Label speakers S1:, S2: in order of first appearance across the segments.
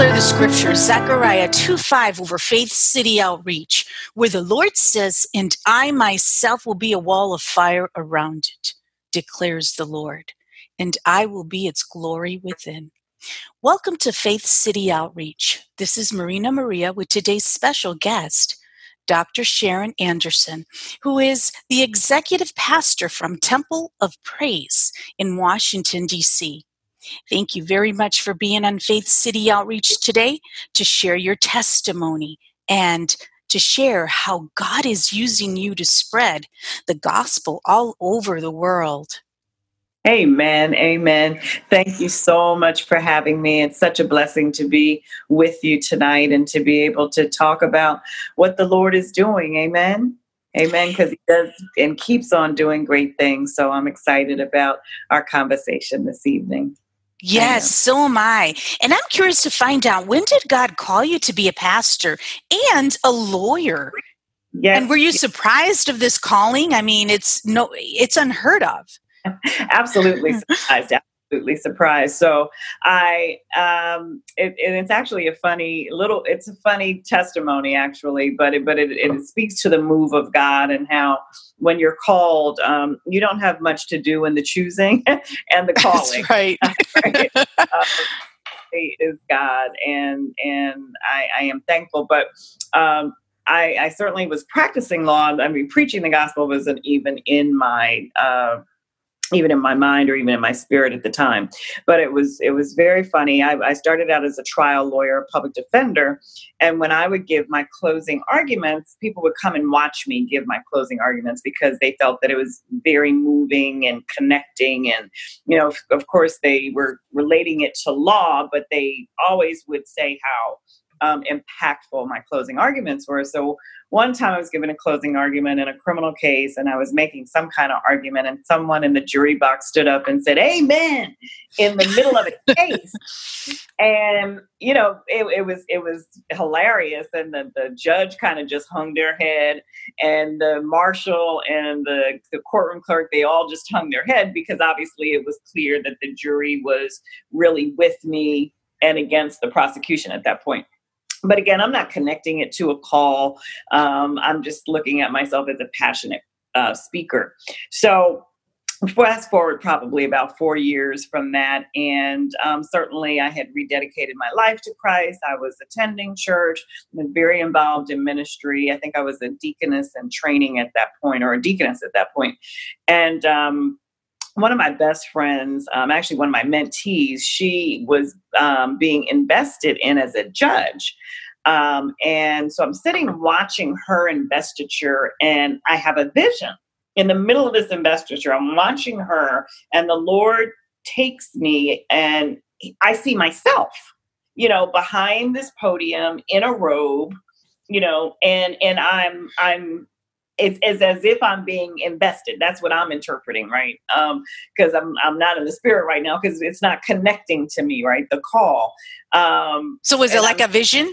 S1: Declare the scripture, Zechariah 2 5 over Faith City Outreach, where the Lord says, And I myself will be a wall of fire around it, declares the Lord, and I will be its glory within. Welcome to Faith City Outreach. This is Marina Maria with today's special guest, Dr. Sharon Anderson, who is the executive pastor from Temple of Praise in Washington, D.C. Thank you very much for being on Faith City Outreach today to share your testimony and to share how God is using you to spread the gospel all over the world.
S2: Amen. Amen. Thank you so much for having me. It's such a blessing to be with you tonight and to be able to talk about what the Lord is doing. Amen. Amen. Because he does and keeps on doing great things. So I'm excited about our conversation this evening.
S1: Yes, so am I. And I'm curious to find out when did God call you to be a pastor and a lawyer? Yes. And were you surprised of this calling? I mean, it's no it's unheard of.
S2: Absolutely surprised absolutely surprised. So I, um, it, it's actually a funny little, it's a funny testimony actually, but it, but it, it speaks to the move of God and how when you're called, um, you don't have much to do in the choosing and the calling.
S1: That's right. right? Uh,
S2: is God, and and I, I am thankful. But um, I, I, certainly was practicing law. I mean, preaching the gospel wasn't even in my uh, even in my mind or even in my spirit at the time. But it was it was very funny. I, I, started out as a trial lawyer public defender and when i would give my closing arguments people would come and watch me give my closing arguments because they felt that it was very moving and connecting and you know of course they were relating it to law but they always would say how um, impactful my closing arguments were. So one time I was given a closing argument in a criminal case and I was making some kind of argument and someone in the jury box stood up and said, Amen in the middle of a case. and, you know, it, it, was it was hilarious. And the, the judge kind of just hung their head and the marshal and the, the courtroom clerk, they all just hung their head because obviously it was clear that the jury was really with me and against the prosecution at that point but again i'm not connecting it to a call. Um, i'm just looking at myself as a passionate uh, speaker. So fast forward probably about four years from that and um, certainly i had rededicated my life to christ. I was attending church been very involved in ministry. I think i was a deaconess and training at that point or a deaconess at that point. And um, one of my best friends, um, actually one of my mentees, she was um, being invested in as a judge. Um, and so I'm sitting watching her investiture, and I have a vision in the middle of this investiture. I'm watching her, and the Lord takes me, and I see myself, you know, behind this podium in a robe, you know, and and I'm I'm it's, it's as if I'm being invested. That's what I'm interpreting, right? Because um, I'm I'm not in the spirit right now because it's not connecting to me, right? The call. Um,
S1: so was it like I'm, a vision?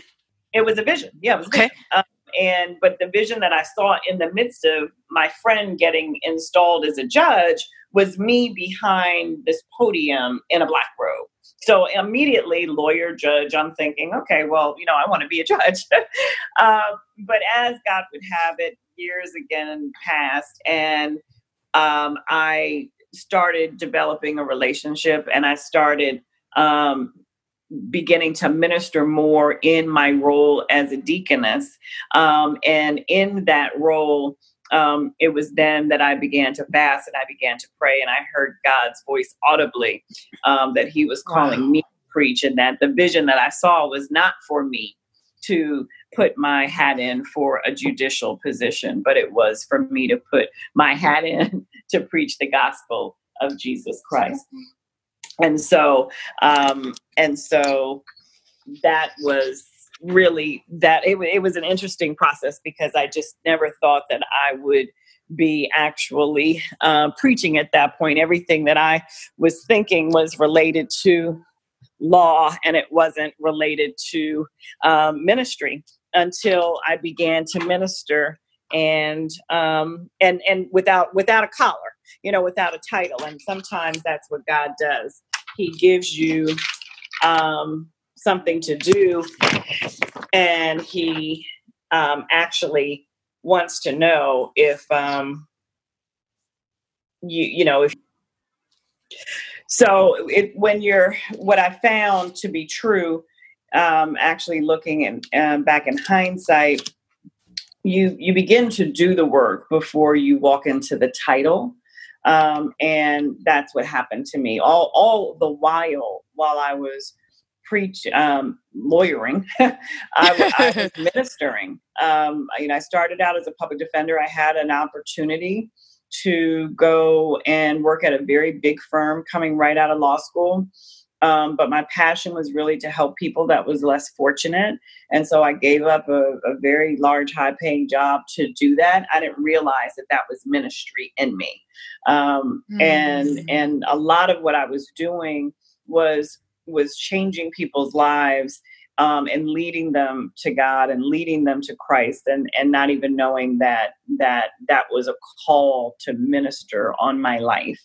S2: It was a vision. Yeah. Okay. Um, and but the vision that I saw in the midst of my friend getting installed as a judge was me behind this podium in a black robe. So immediately, lawyer, judge, I'm thinking, okay, well, you know, I want to be a judge. uh, but as God would have it, years again passed, and um, I started developing a relationship, and I started um, beginning to minister more in my role as a deaconess. Um, and in that role, um, it was then that I began to fast and I began to pray, and I heard God's voice audibly um, that He was calling wow. me to preach, and that the vision that I saw was not for me to put my hat in for a judicial position, but it was for me to put my hat in to preach the gospel of Jesus Christ. And so, um, and so that was really that it, it was an interesting process because I just never thought that I would be actually uh, preaching at that point. Everything that I was thinking was related to law and it wasn't related to um, ministry until I began to minister and um, and and without without a collar, you know, without a title. And sometimes that's what God does. He gives you um, something to do, and He um, actually wants to know if um, you you know if so it, when you're what i found to be true um, actually looking and um, back in hindsight you you begin to do the work before you walk into the title um, and that's what happened to me. All all the while while i was preach um, lawyering I, I, was ministering um, you know i started out as a public defender i had an opportunity to go and work at a very big firm coming right out of law school. Um, but my passion was really to help people that was less fortunate. And so I gave up a, a very large, high paying job to do that. I didn't realize that that was ministry in me. Um, mm. And, and a lot of what I was doing was, was changing people's lives um, and leading them to God and leading them to Christ, and and not even knowing that that that was a call to minister on my life.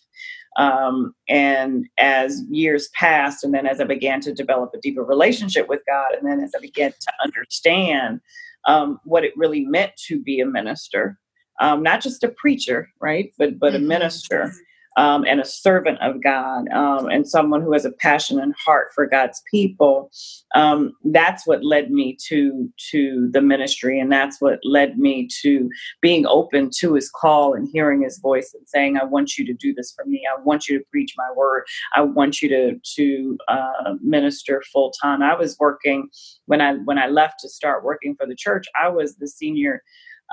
S2: Um, and as years passed, and then as I began to develop a deeper relationship with God, and then as I began to understand um, what it really meant to be a minister, um, not just a preacher, right, but but a mm-hmm. minister um, and a servant of God um, and someone who has a passion and heart for God's people. Um, that's what led me to to the ministry, and that's what led me to being open to His call and hearing His voice and saying, "I want you to do this for me. I want you to preach my word. I want you to to uh, minister full time." I was working when I when I left to start working for the church. I was the senior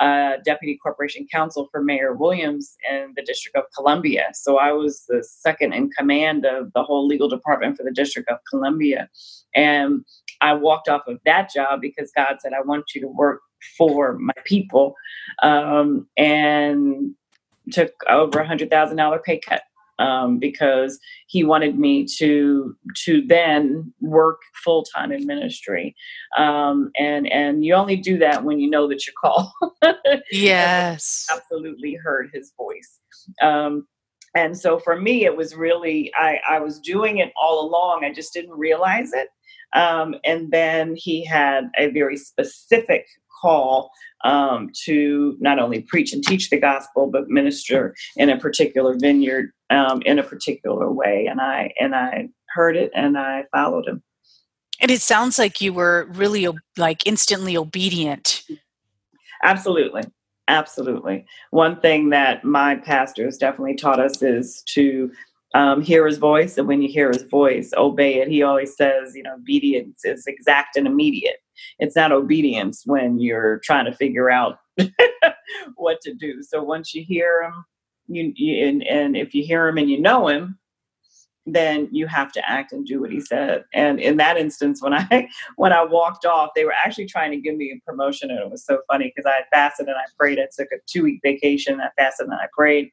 S2: uh, deputy corporation counsel for Mayor Williams in the District of Columbia. So I was the second in command of the whole legal department for the District of Columbia. And I walked off of that job because God said, I want you to work for my people. Um, and took over a hundred thousand dollar pay cut um, because he wanted me to to then work full time in ministry, um, and and you only do that when you know that you're called.
S1: yes,
S2: absolutely heard his voice. Um, and so for me, it was really I, I was doing it all along. I just didn't realize it. Um, and then he had a very specific call um, to not only preach and teach the gospel, but minister in a particular vineyard um, in a particular way. And I and I heard it and I followed him.
S1: And it sounds like you were really like instantly obedient.
S2: Absolutely. Absolutely. One thing that my pastors definitely taught us is to um, hear his voice. And when you hear his voice, obey it. He always says, you know, obedience is exact and immediate. It's not obedience when you're trying to figure out what to do. So once you hear him, you, you and, and if you hear him and you know him, then you have to act and do what he said. And in that instance, when I when I walked off, they were actually trying to give me a promotion, and it was so funny because I had fasted and I prayed. I took a two week vacation. I fasted and I prayed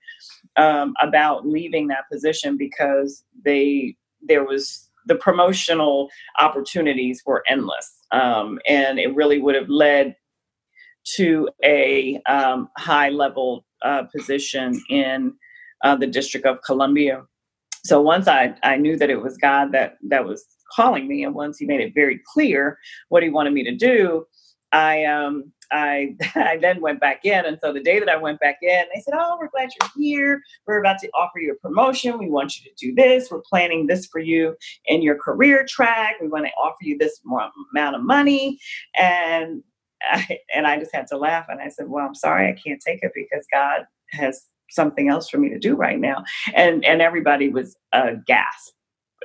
S2: um, about leaving that position because they there was the promotional opportunities were endless, um, and it really would have led to a um, high level uh, position in uh, the District of Columbia. So once I, I knew that it was God that that was calling me, and once He made it very clear what He wanted me to do, I um I I then went back in, and so the day that I went back in, they said, "Oh, we're glad you're here. We're about to offer you a promotion. We want you to do this. We're planning this for you in your career track. We want to offer you this amount of money." And I, and I just had to laugh, and I said, "Well, I'm sorry, I can't take it because God has something else for me to do right now. And and everybody was gasp.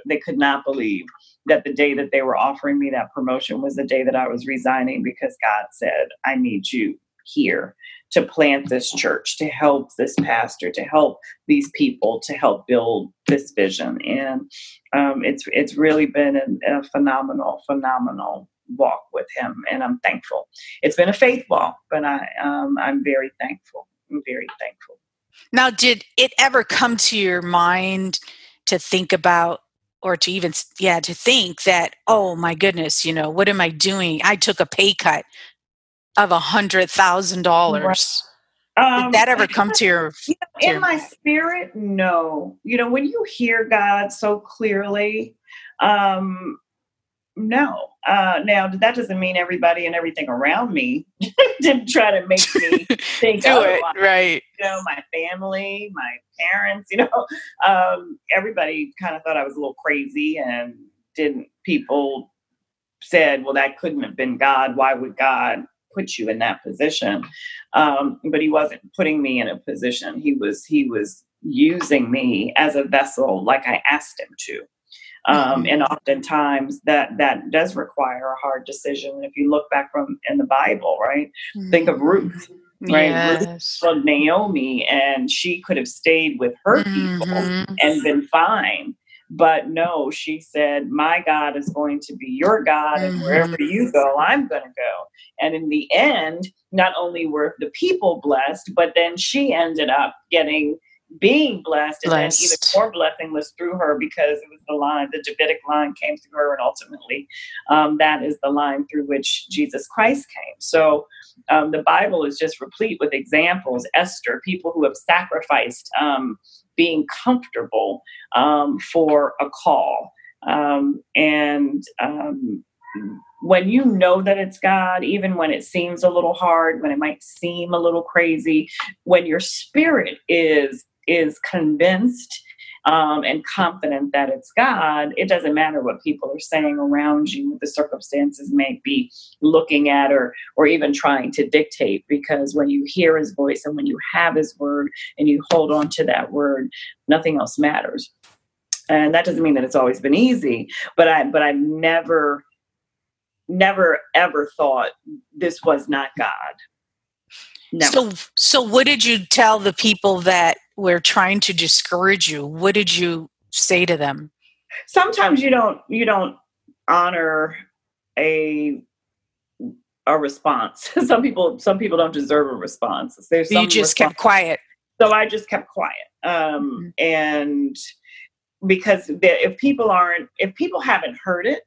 S2: They could not believe that the day that they were offering me that promotion was the day that I was resigning because God said, I need you here to plant this church, to help this pastor, to help these people, to help build this vision. And um, it's it's really been a, a, phenomenal, phenomenal walk with him, and I'm thankful. It's been a faith walk, but I um, I'm very thankful. I'm very thankful.
S1: Now, did it ever come to your mind to think about or to even yeah to think that oh my goodness you know what am i doing? I took a pay cut of a hundred thousand dollars. Did that ever come to your,
S2: you know,
S1: to
S2: in
S1: your
S2: my spirit no. You know when you hear god so clearly um no. Uh now that doesn't mean everybody and everything around me didn't try to make me think
S1: do
S2: otherwise.
S1: it. Right.
S2: you know my family my parents you know um everybody kind of thought i was a little crazy and didn't people said well that couldn't have been god. Why would god put you in that position? Um but he wasn't putting me in a position. He was he was using me as a vessel like i asked him to um, and oftentimes that that does require a hard decision. If you look back from in the bible right think of ruth right? Ruth from naomi and she could have stayed with her people
S1: Mhm.
S2: and been fine. But no she said my god is going to be your god and
S1: Mhm.
S2: wherever you go i'm going to go. And in the end not only were the people blessed but then she ended up getting being blessed and then even more blessing was through her because it was the line the davidic line came through her and ultimately um, that is the line through which jesus christ came. So um, the bible is just replete with examples. Esther people who have sacrificed um, being comfortable um, for a call. Um, and um, when you know that it's God, even when it seems a little hard, when it might seem a little crazy, when your spirit is is convinced um, and confident that it's God, it doesn't matter what people are saying around you, what the circumstances may be looking at or or even trying to dictate. Because when you hear His voice and when you have His word and you hold on to that word, nothing else matters. And that doesn't mean that it's always been easy, but I but I've never never ever thought this was not God. Never.
S1: So, so what did you tell the people that were trying to discourage you? What did you say to them?
S2: sometimes you don't you don't honor a a response. some people some people don't deserve a response. There's
S1: You just
S2: response-
S1: kept quiet.
S2: so I just kept quiet. Um, and because the, if people aren't if people haven't heard it,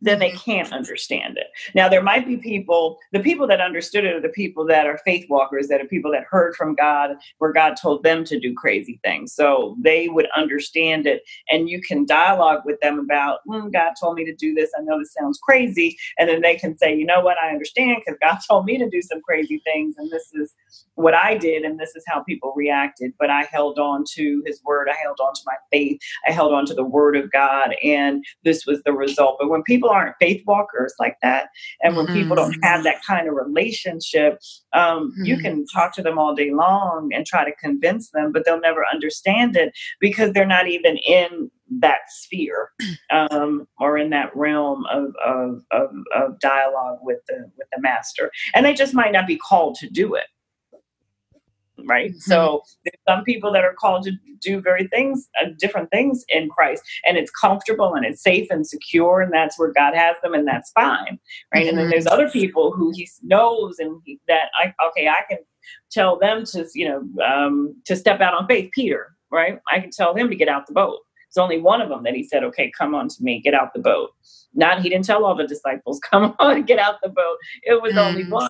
S2: then they can't understand it. Now, there might be people, the people that understood it are the people that are faith walkers, that are people that heard from God, where God told them to do crazy things. So they would understand it. And you can dialogue with them about, mm, God told me to do this. I know this sounds crazy. And then they can say, you know what, I understand because God told me to do some crazy things. And this is what I did. And this is how people reacted. But I held on to his word. I held on to my faith. I held on to the word of God. And this was the result. But when people aren't faith walkers like that, and when people don't have that kind of relationship, um, you
S1: Mhm.
S2: can talk to them all day long and try to convince them, but they'll never understand it because they're not even in that sphere um, or in that realm of, of, of, of dialogue with the with the master, and they just might not be called to do it right?
S1: Mhm.
S2: so there's some people that are called to do very things uh, different things in christ and it's comfortable and it's safe and secure and that's where god has them and that's fine right? And then
S1: Mhm.
S2: there's other people who he knows and he, that i okay i can tell them to you know um, to step out on faith peter right? I can tell him to get out the boat. It's only one of them that he said okay come on to me get out the boat. Not he didn't tell all the disciples come on get out the boat. It was only
S1: Mm.
S2: one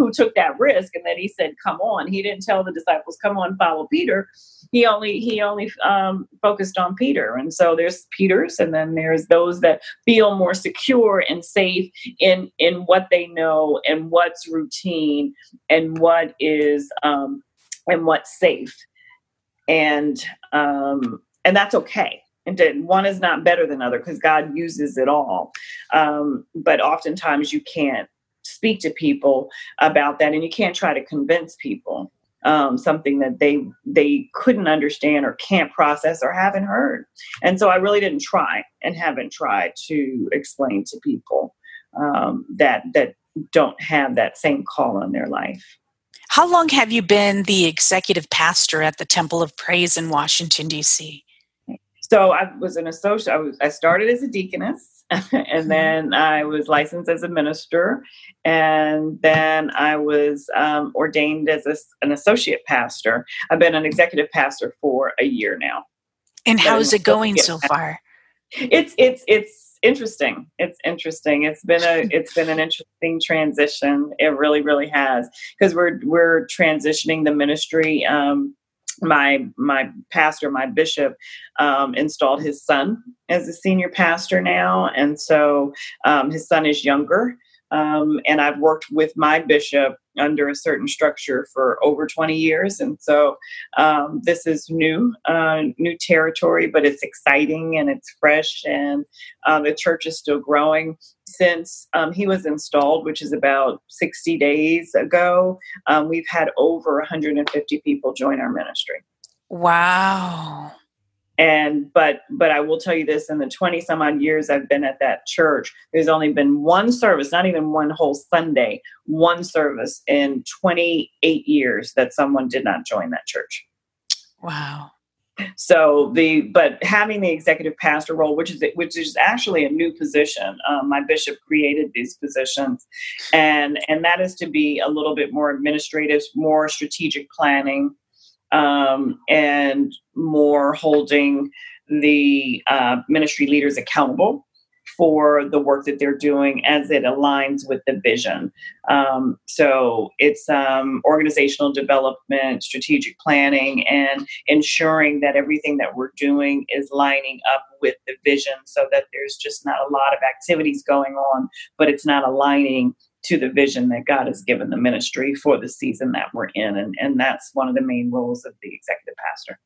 S2: who took that risk and then he said come on. He didn't tell the disciples come on follow peter. He only he only um, focused on peter. And so there's peters and then there's those that feel more secure and safe in in what they know and what's routine and what is um, and what's safe. And um, and that's okay. And one is not better than other because god uses it all. Um, but oftentimes you can't speak to people about that and you can't try to convince people um, something that they they couldn't understand or can't process or haven't heard and so i really didn't try and haven't tried to explain to people um, that that don't have that same call on their life.
S1: How long have you been the executive pastor at the Temple of Praise in Washington, D.C.?
S2: So I was an associate. I, was, I started as a deaconess, and then I was licensed as a minister, and then I was um, ordained as a, an associate pastor. I've been an executive pastor for a year now.
S1: And how's it going so far?
S2: It's it's it's interesting. It's interesting. It's been a it's been an interesting transition. It really really has because we're we're transitioning the ministry. Um, my my pastor, my bishop, um, installed his son as a senior pastor now, and so um, his son is younger. Um, and I've worked with my bishop under a certain structure for over 20 years, and so um, this is new, uh, new territory, but it's exciting and it's fresh, and uh, the church is still growing. Since um, he was installed, which is about 60 days ago, um, we've had over 150 people join our ministry.
S1: Wow
S2: and but but i will tell you this in the 20 some odd years i've been at that church there's only been one service not even one whole sunday one service in 28 years that someone did not join that church.
S1: Wow.
S2: So the but having the executive pastor role which is which is actually a new position um, my bishop created these positions. And and that is to be a little bit more administrative more strategic planning um, and more holding the uh, ministry leaders accountable for the work that they're doing as it aligns with the vision. Um, so it's um, organizational development, strategic planning, and ensuring that everything that we're doing is lining up with the vision so that there's just not a lot of activities going on, but it's not aligning to the vision that God has given the ministry for the season that we're in. And, and that's one of the main roles of the executive pastor.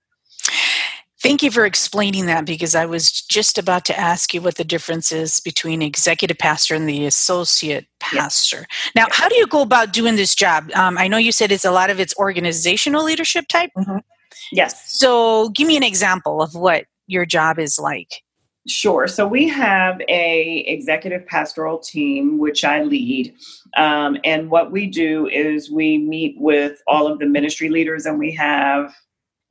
S1: Thank you for explaining that because I was just about to ask you what the difference is between executive pastor and the associate pastor. Yes. Now, yes. how do you go about doing this job? Um, I know you said it's a lot of it's organizational leadership type.
S2: Mm-hmm. Yes.
S1: So, give me an example of what your job is like.
S2: Sure. So we have a executive pastoral team which I lead, um, and what we do is we meet with all of the ministry leaders, and we have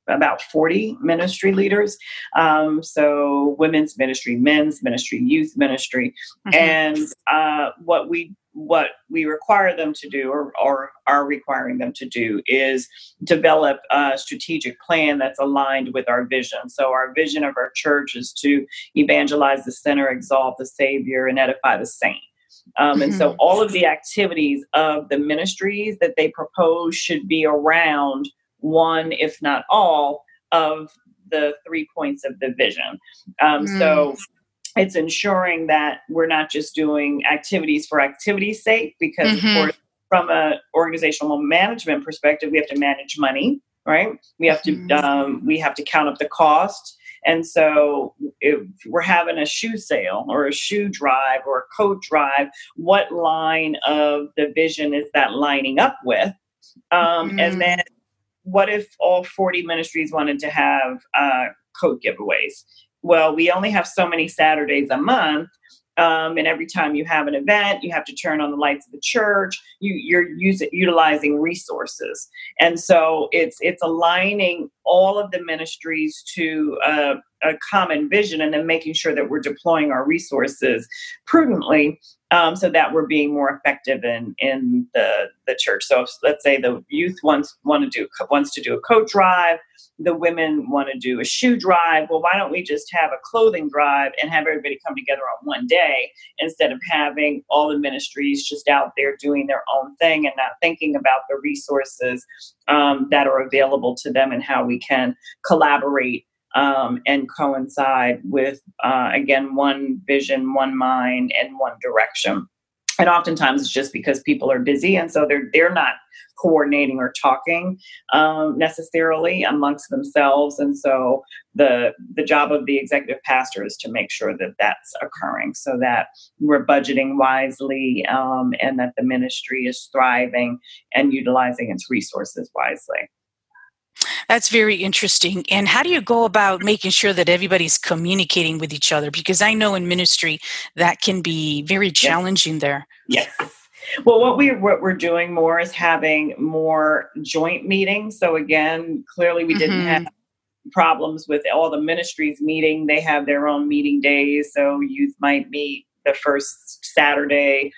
S2: about 40 ministry leaders. Um, so women's ministry, men's ministry, youth ministry, mm-hmm. and uh, what we what we require them to do or, or, are requiring them to do is develop a strategic plan that's aligned with our vision. So, our vision of our church is to evangelize the sinner, exalt the Savior, and edify the saint. Um, and so, mm-hmm. all of the activities of the ministries that they propose should be around one, if not all, of the three points of the vision. Um, mm. So, it's ensuring that we're not just doing activities for activity's sake because mm-hmm. of course from an organizational management perspective we have to manage money right we have to mm-hmm. um, we have to count up the cost and so if we're having a shoe sale or a shoe drive or a coat drive what line of the vision is that lining up with um, mm-hmm. and then what if all 40 ministries wanted to have uh, coat giveaways well, we only have so many Saturdays a month. Um, and every time you have an event, you have to turn on the lights of the church. You, you're using utilizing resources, and so it's it's aligning all of the ministries to a common vision, and then making sure that we're deploying our resources prudently um, so that we're being more effective in in the the church. So if, let's say the youth wants want to do wants to do a coat drive, the women want to do a shoe drive. Well, why don't we just have a clothing drive and have everybody come together on one day instead of having all the ministries just out there doing their own thing and not thinking about the resources um, that are available to them and how we can collaborate um, and coincide with, uh, again, one vision, one mind, and one direction. And oftentimes it's just because people are busy, and so they're they're not coordinating or talking um, necessarily amongst themselves. And so the the job of the executive pastor is to make sure that that's occurring, so that we're budgeting wisely um, and that the ministry is thriving and utilizing its resources wisely.
S1: That's very interesting. And how do you go about making sure that everybody's communicating with each other? Because I know in ministry that can be very challenging
S2: yes.
S1: there.
S2: Yes. Well, what we what we're doing more is having more joint meetings. So again, clearly we didn't mm-hmm. have problems with all the ministries meeting. They have their own meeting days. So youth might meet the first Saturday,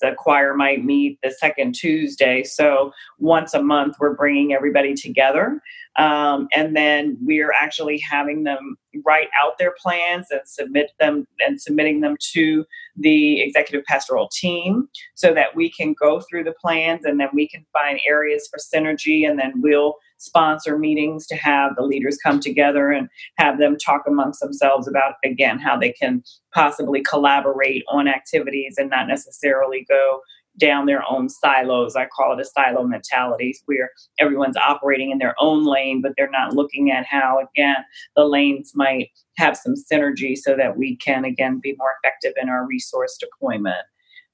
S2: the choir might meet the second Tuesday. So once a month, we're bringing everybody together. Um, and then we're actually having them write out their plans and submit them and submitting them to the executive pastoral team so that we can go through the plans and then we can find areas for synergy and then we'll sponsor meetings to have the leaders come together and have them talk amongst themselves about again how they can possibly collaborate on activities and not necessarily go down their own silos. I call it a silo mentality where everyone's operating in their own lane, but they're not looking at how, again, the lanes might have some synergy so that we can, again, be more effective in our resource deployment.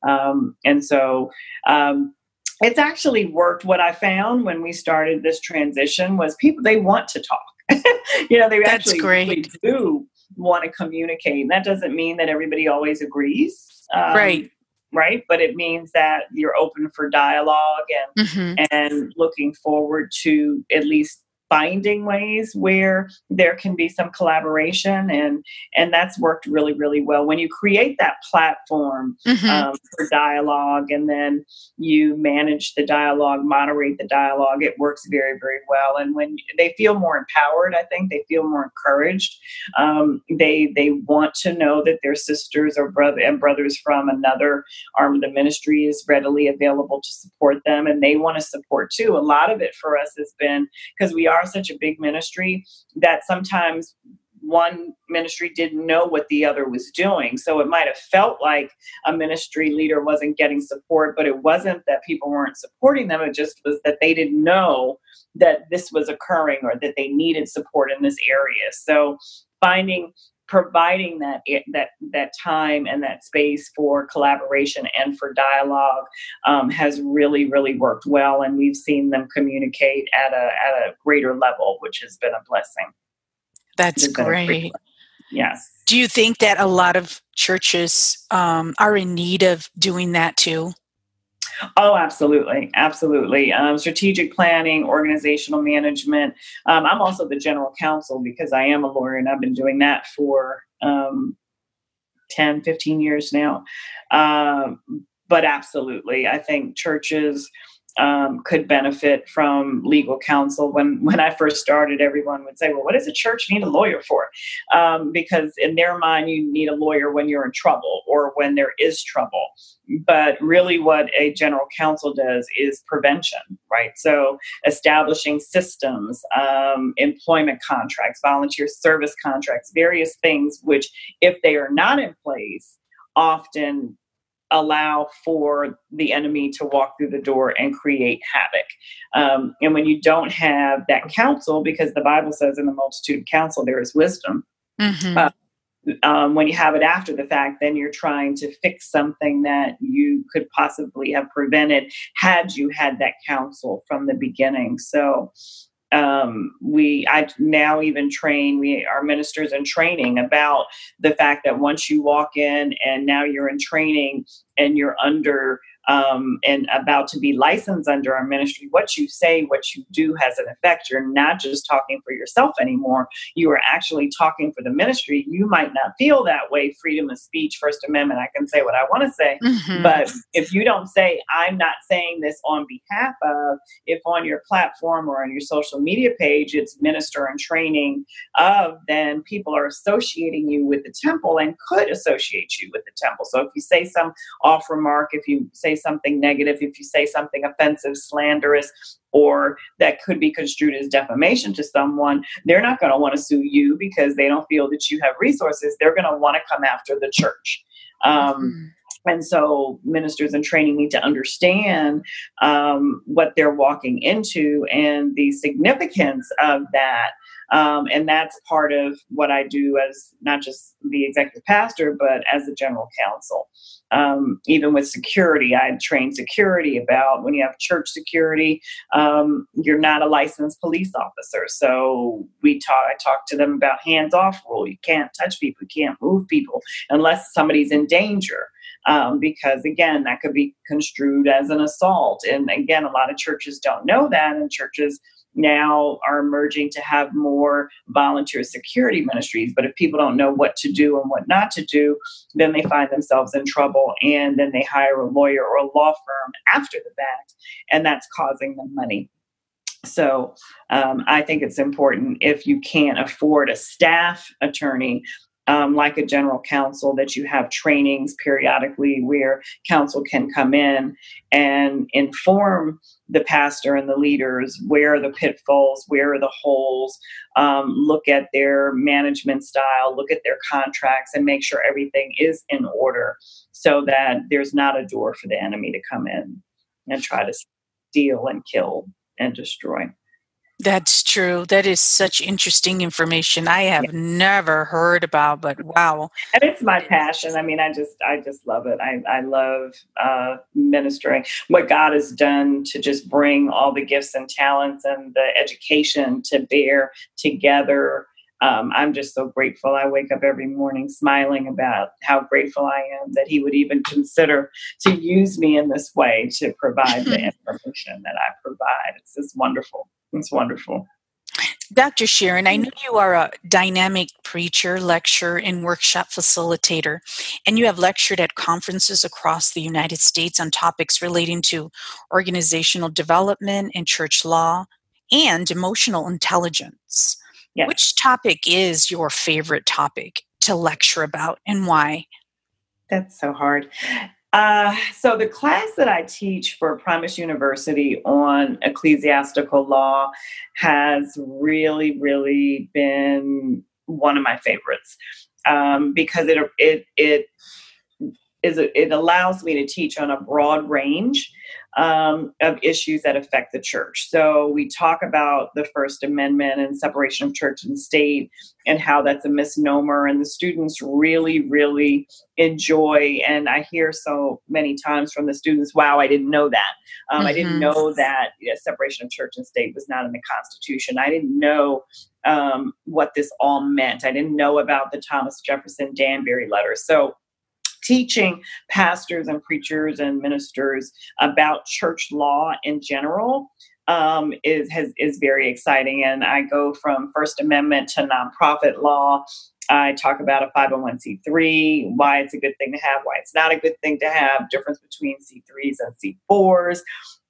S2: Um, and so, um, it's actually worked. What I found when we started this transition was people they want to talk. you know, they That's actually really do want to communicate. And that doesn't mean that everybody always agrees.
S1: Um, right
S2: right but it means that you're open for dialogue and mm-hmm. and looking forward to at least finding ways where there can be some collaboration and and that's worked really really well. When you create that platform mm-hmm. um, for dialogue and then you manage the dialogue moderate the dialogue it works very very well. And when they feel more empowered i think they feel more encouraged. Um, they they want to know that their sisters or brother and brothers from another arm of the ministry is readily available to support them and they want to support too. A lot of it for us has been because we are are such a big ministry that sometimes one ministry didn't know what the other was doing. So it might have felt like a ministry leader wasn't getting support, but it wasn't that people weren't supporting them. It just was that they didn't know that this was occurring or that they needed support in this area. So finding providing that that that time and that space for collaboration and for dialogue um, has really really worked well and we've seen them communicate at a at a greater level which has been a blessing.
S1: That's great
S2: yes.
S1: Do you think that a lot of churches um, are in need of doing that too
S2: Oh, absolutely. Absolutely. Um, strategic planning, organizational management. Um, I'm also the general counsel because I am a lawyer and I've been doing that for um, 10, 15 years now. Um, but absolutely, I think churches um, could benefit from legal counsel. When when I first started, everyone would say, "Well, what does a church need a lawyer for?" Um, because in their mind, you need a lawyer when you're in trouble or when there is trouble. But really, what a general counsel does is prevention, right? So establishing systems, um, employment contracts, volunteer service contracts, various things which, if they are not in place, often allow for the enemy to walk through the door and create havoc. Um, and when you don't have that counsel, because the Bible says in the multitude of counsel there is wisdom. Mm-hmm. Uh, um, when you have it after the fact, then you're trying to fix something that you could possibly have prevented had you had that counsel from the beginning. So um, we I now even train we our ministers in training about the fact that once you walk in and now you're in training and you're under um, and about to be licensed under our ministry, what you say, what you do has an effect. You're not just talking for yourself anymore. You are actually talking for the ministry. You might not feel that way. Freedom of speech, First Amendment, I can say what I want to say. Mm-hmm. But if you don't say, I'm not saying this on behalf of, if on your platform or on your social media page, it's minister and training of, then people are associating you with the temple and could associate you with the temple. So if you say some off remark, if you say something negative, if you say something offensive, slanderous, or that could be construed as defamation to someone, they're not going to want to sue you because they don't feel that you have resources. They're going to want to come after the church. Um, mm-hmm. And so, ministers in training need to understand um, what they're walking into and the significance of that um, and that's part of what I do as not just the executive pastor, but as a general counsel. Um, even with security, I train security about when you have church security, um, you're not a licensed police officer. So we talk, I talk to them about hands off rule. You can't touch people, you can't move people unless somebody's in danger. um, because again that could be construed as an assault and again a lot of churches don't know that and churches now are emerging to have more volunteer security ministries. But if people don't know what to do and what not to do, then they find themselves in trouble and then they hire a lawyer or a law firm after the fact, and that's causing them money. So um, I think it's important if you can't afford a staff attorney um, like a general counsel, that you have trainings periodically where counsel can come in and inform the pastor and the leaders where are the pitfalls, where are the holes, um, look at their management style, look at their contracts, and make sure everything is in order so that there's not a door for the enemy to come in and try to steal and kill and destroy.
S1: That's true. That is such interesting information I have yeah. never heard about, but wow.
S2: And it's my passion. I mean, I just I just love it. I, I love uh, ministering. What God has done to just bring all the gifts and talents and the education to bear together. Um, I'm just so grateful. I wake up every morning smiling about how grateful I am that He would even consider to use me in this way to provide the information that I provide. It's just wonderful. It's wonderful.
S1: Dr. Sharon, I mm-hmm. know you are a dynamic preacher, lecturer, and workshop facilitator, and you have lectured at conferences across the United States on topics relating to organizational development and church law and emotional intelligence. Yes. Which topic is your favorite topic to lecture about and why?
S2: That's so hard. Uh, so the class that I teach for Primus University on ecclesiastical law has really, really been one of my favorites um, because it it it is it allows me to teach on a broad range um, of issues that affect the church. So we talk about the First Amendment and separation of church and state and how that's a misnomer, and the students really, really enjoy. And I hear so many times from the students, "Wow, I didn't know that. Um, mm-hmm. I didn't mm-hmm. know that you know, separation of church and state was not in the Constitution. I didn't know." Um, what this all meant. I didn't know about the Thomas Jefferson Danbury letter. So teaching pastors and preachers and ministers about church law in general um, is has, is very exciting. And I go from First Amendment to nonprofit law. I talk about a 501c3, why it's a good thing to have, why it's not a good thing to have, difference between C3s and C4s.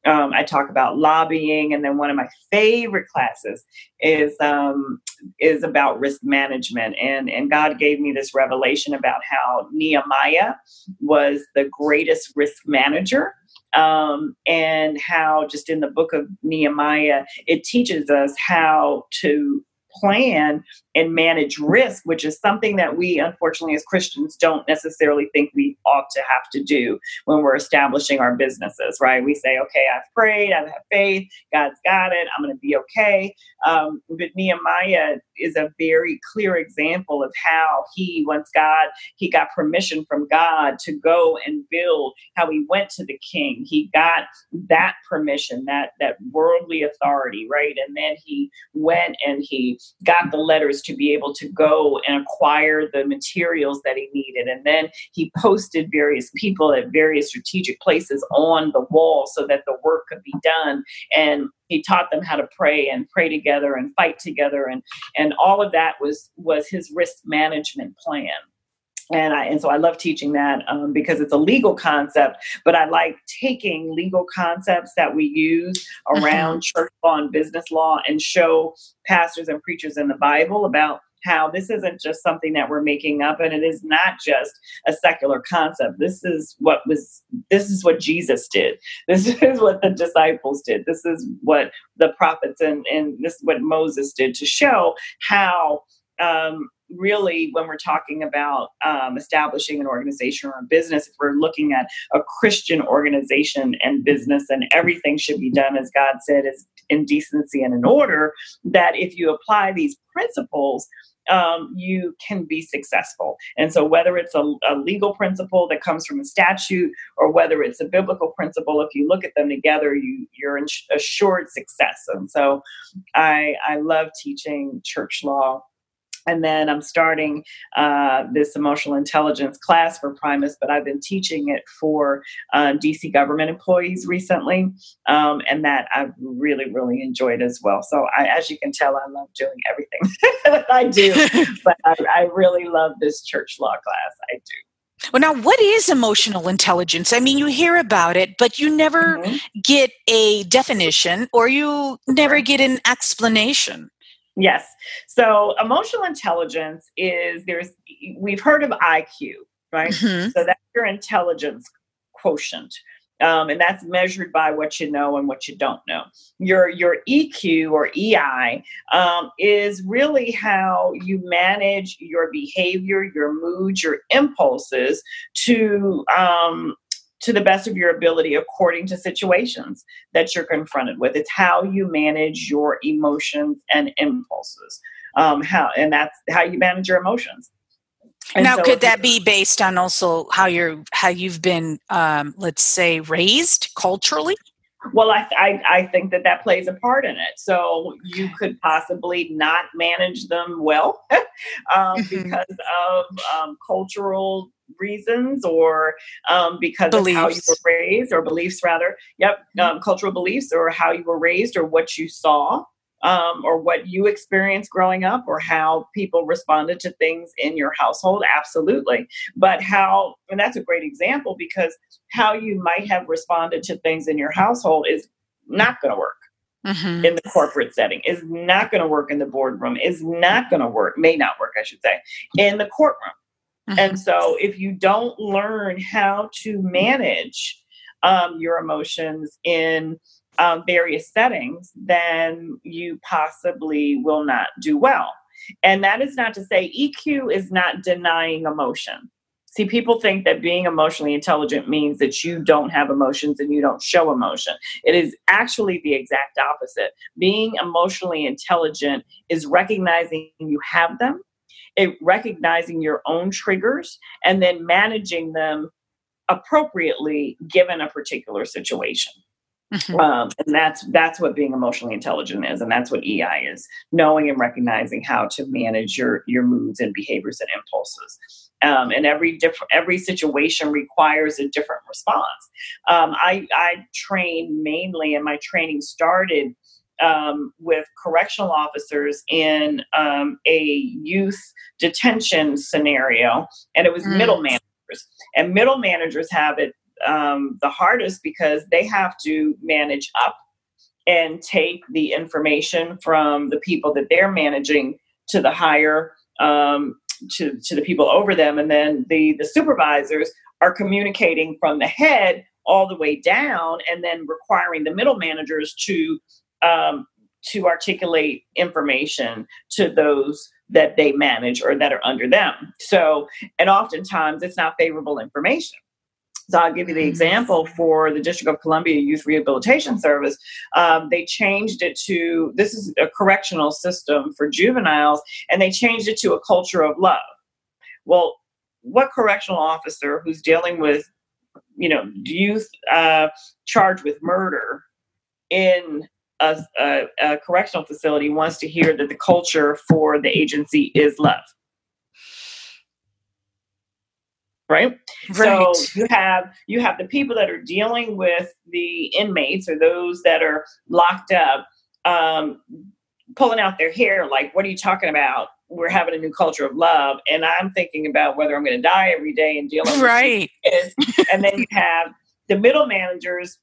S2: Um, I talk about lobbying, and then one of my favorite classes is um, is about risk management. And and God gave me this revelation about how Nehemiah was the greatest risk manager um, and how just in the book of Nehemiah, it teaches us how to plan and manage risk, which is something that we, unfortunately, as Christians, don't necessarily think we ought to have to do when we're establishing our businesses, right? We say, okay, I've prayed, I have faith, God's got it, I'm going to be okay. Um, but Nehemiah is a very clear example of how he, once God, he got permission from God to go and build, how he went to the king. He got that permission, that, that worldly authority, right? And then he went and he got the letters to be able to go and acquire the materials that he needed. And then he posted various people at various strategic places on the wall so that the work could be done. And he taught them how to pray and pray together and fight together and and all of that was was his risk management plan and I and so I love teaching that um, because it's a legal concept, but I like taking legal concepts that we use around mm-hmm. church law and business law and show pastors and preachers in the Bible about how this isn't just something that we're making up and it is not just a secular concept. This is what was this is what jesus did. This is what the disciples did. This is what the prophets and and this is what moses did to show how um, really when we're talking about um, establishing an organization or a business if we're looking at a christian organization and business and everything should be done as god said is in decency and in order that if you apply these principles um, you can be successful. And so, whether it's a, a, legal principle that comes from a statute or whether it's a biblical principle, if you look at them together, you you're assured success. And so, I I love teaching church law and then I'm starting uh, this emotional intelligence class for Primus, but I've been teaching it for uh, DC government employees recently, um, and that I've really, really enjoyed as well. So, I, as you can tell, I love doing everything I do, but I, I really love this church law class. I do.
S1: Well, now, what is emotional intelligence? I mean, you hear about it, but you never mm-hmm. get a definition or you never get an explanation.
S2: Yes. So emotional intelligence is there's we've heard of IQ, right? Mm-hmm. So that's your intelligence quotient. Um, and that's measured by what you know and what you don't know. Your your EQ or EI um, is really how you manage your behavior, your moods, your impulses to um, to the best of your ability according to situations that you're confronted with. It's how you manage your emotions and impulses. Um, how and that's how you manage your emotions.
S1: And now, so could that be based on also how you're how you've been, um, let's say, raised culturally?
S2: Well, I, I, I think that that plays a part in it. So you could possibly not manage them well um, mm-hmm. because of um, cultural reasons or um, because beliefs. of how you were raised or beliefs rather yep mm-hmm. um, cultural beliefs or how you were raised or what you saw um, or what you experienced growing up or how people responded to things in your household absolutely but how and that's a great example because how you might have responded to things in your household is not going to work Mm-hmm. in the corporate setting is not going to work in the boardroom is not going to work may not work i should say in the courtroom Mm-hmm. And so, if you don't learn how to manage um, your emotions in um, various settings, then you possibly will not do well. And that is not to say EQ is not denying emotion. See, people think that being emotionally intelligent means that you don't have emotions and you don't show emotion. It is actually the exact opposite. Being emotionally intelligent is recognizing you have them it, recognizing your own triggers and then managing them appropriately given a particular situation. Mm-hmm. Um, and that's that's what being emotionally intelligent is, and that's what EI is: knowing and recognizing how to manage your your moods and behaviors and impulses. Um, and every different every situation requires a different response. Um, I I train mainly, and my training started um, with correctional officers in um, a youth detention scenario, and it was mm. middle managers. And middle managers have it um, the hardest because they have to manage up and take the information from the people that they're managing to the higher um, to, to the people over them and then the the supervisors are communicating from the head all the way down and then requiring the middle managers to um, to articulate information to those that they manage or that are under them. So, and oftentimes it's not favorable information. So I'll give you the mm-hmm. example for the District of Columbia Youth Rehabilitation Service. Um, they changed it to this is a correctional system for juveniles, and they changed it to a culture of love. Well, what correctional officer who's dealing with, you know, youth uh, charged with murder in a, a, a correctional facility wants to hear that the culture for the agency is love. Right? right? So you have you have the people that are dealing with the inmates or those that are locked up, um, pulling out their hair like, "What are you talking about? We're having a new culture of love." And I'm thinking about whether I'm going to die every day and dealing
S1: right.
S2: with right. and then you have the middle managers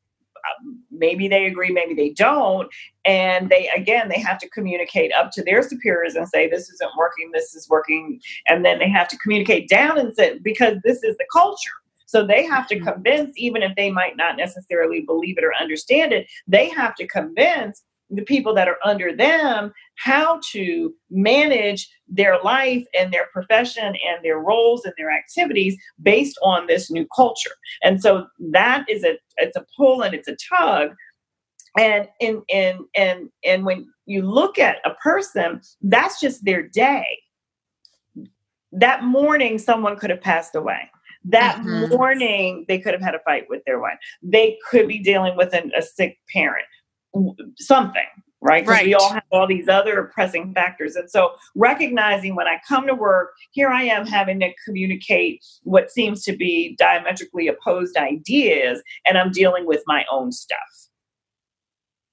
S2: maybe they agree maybe they don't. And they again they have to communicate up to their superiors and say this isn't working this is working. And then they have to communicate down and say because this is the culture. So they have to mm-hmm. convince even if they might not necessarily believe it or understand it they have to convince the people that are under them how to manage their life and their profession and their roles and their activities based on this new culture. And so that is a it's a pull and it's a tug. And and and and and when you look at a person that's just their day. That morning someone could have passed away. That mm-hmm. morning they could have had a fight with their wife. They could be dealing with an, a sick parent something right? Because
S1: Right.
S2: we all have all these other pressing factors. And so recognizing when I come to work, here I am having to communicate what seems to be diametrically opposed ideas, and I'm dealing with my own stuff.